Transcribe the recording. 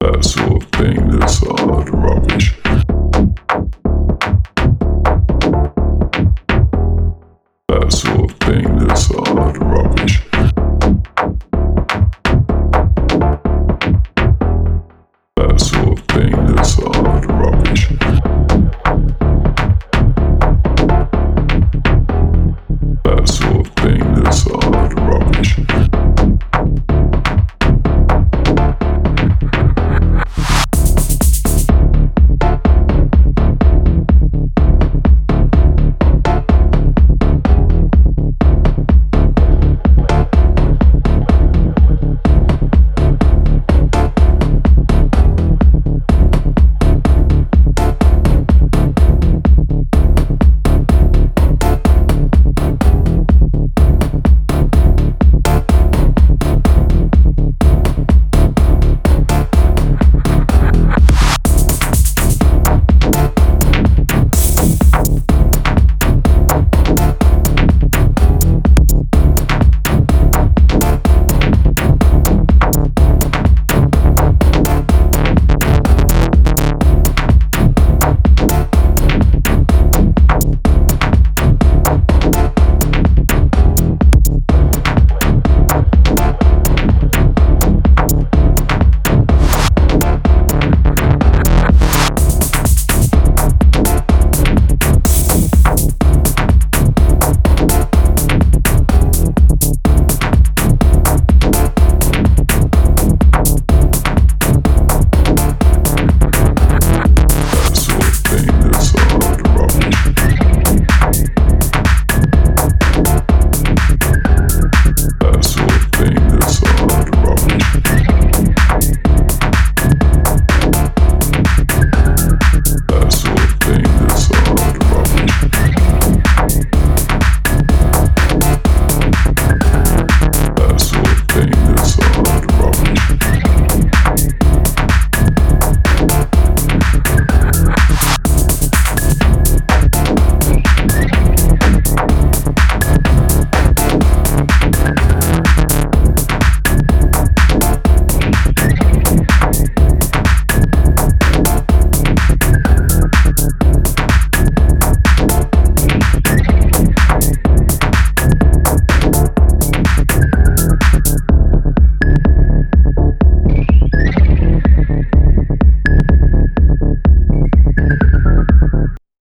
that sort of thing, this of rubbish. That sort of thing, this of rubbish. That sort of thing, this of rubbish.